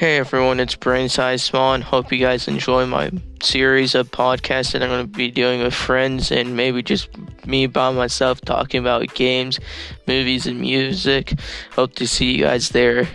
Hey everyone, it's Brain Size Small, and hope you guys enjoy my series of podcasts that I'm going to be doing with friends and maybe just me by myself talking about games, movies, and music. Hope to see you guys there.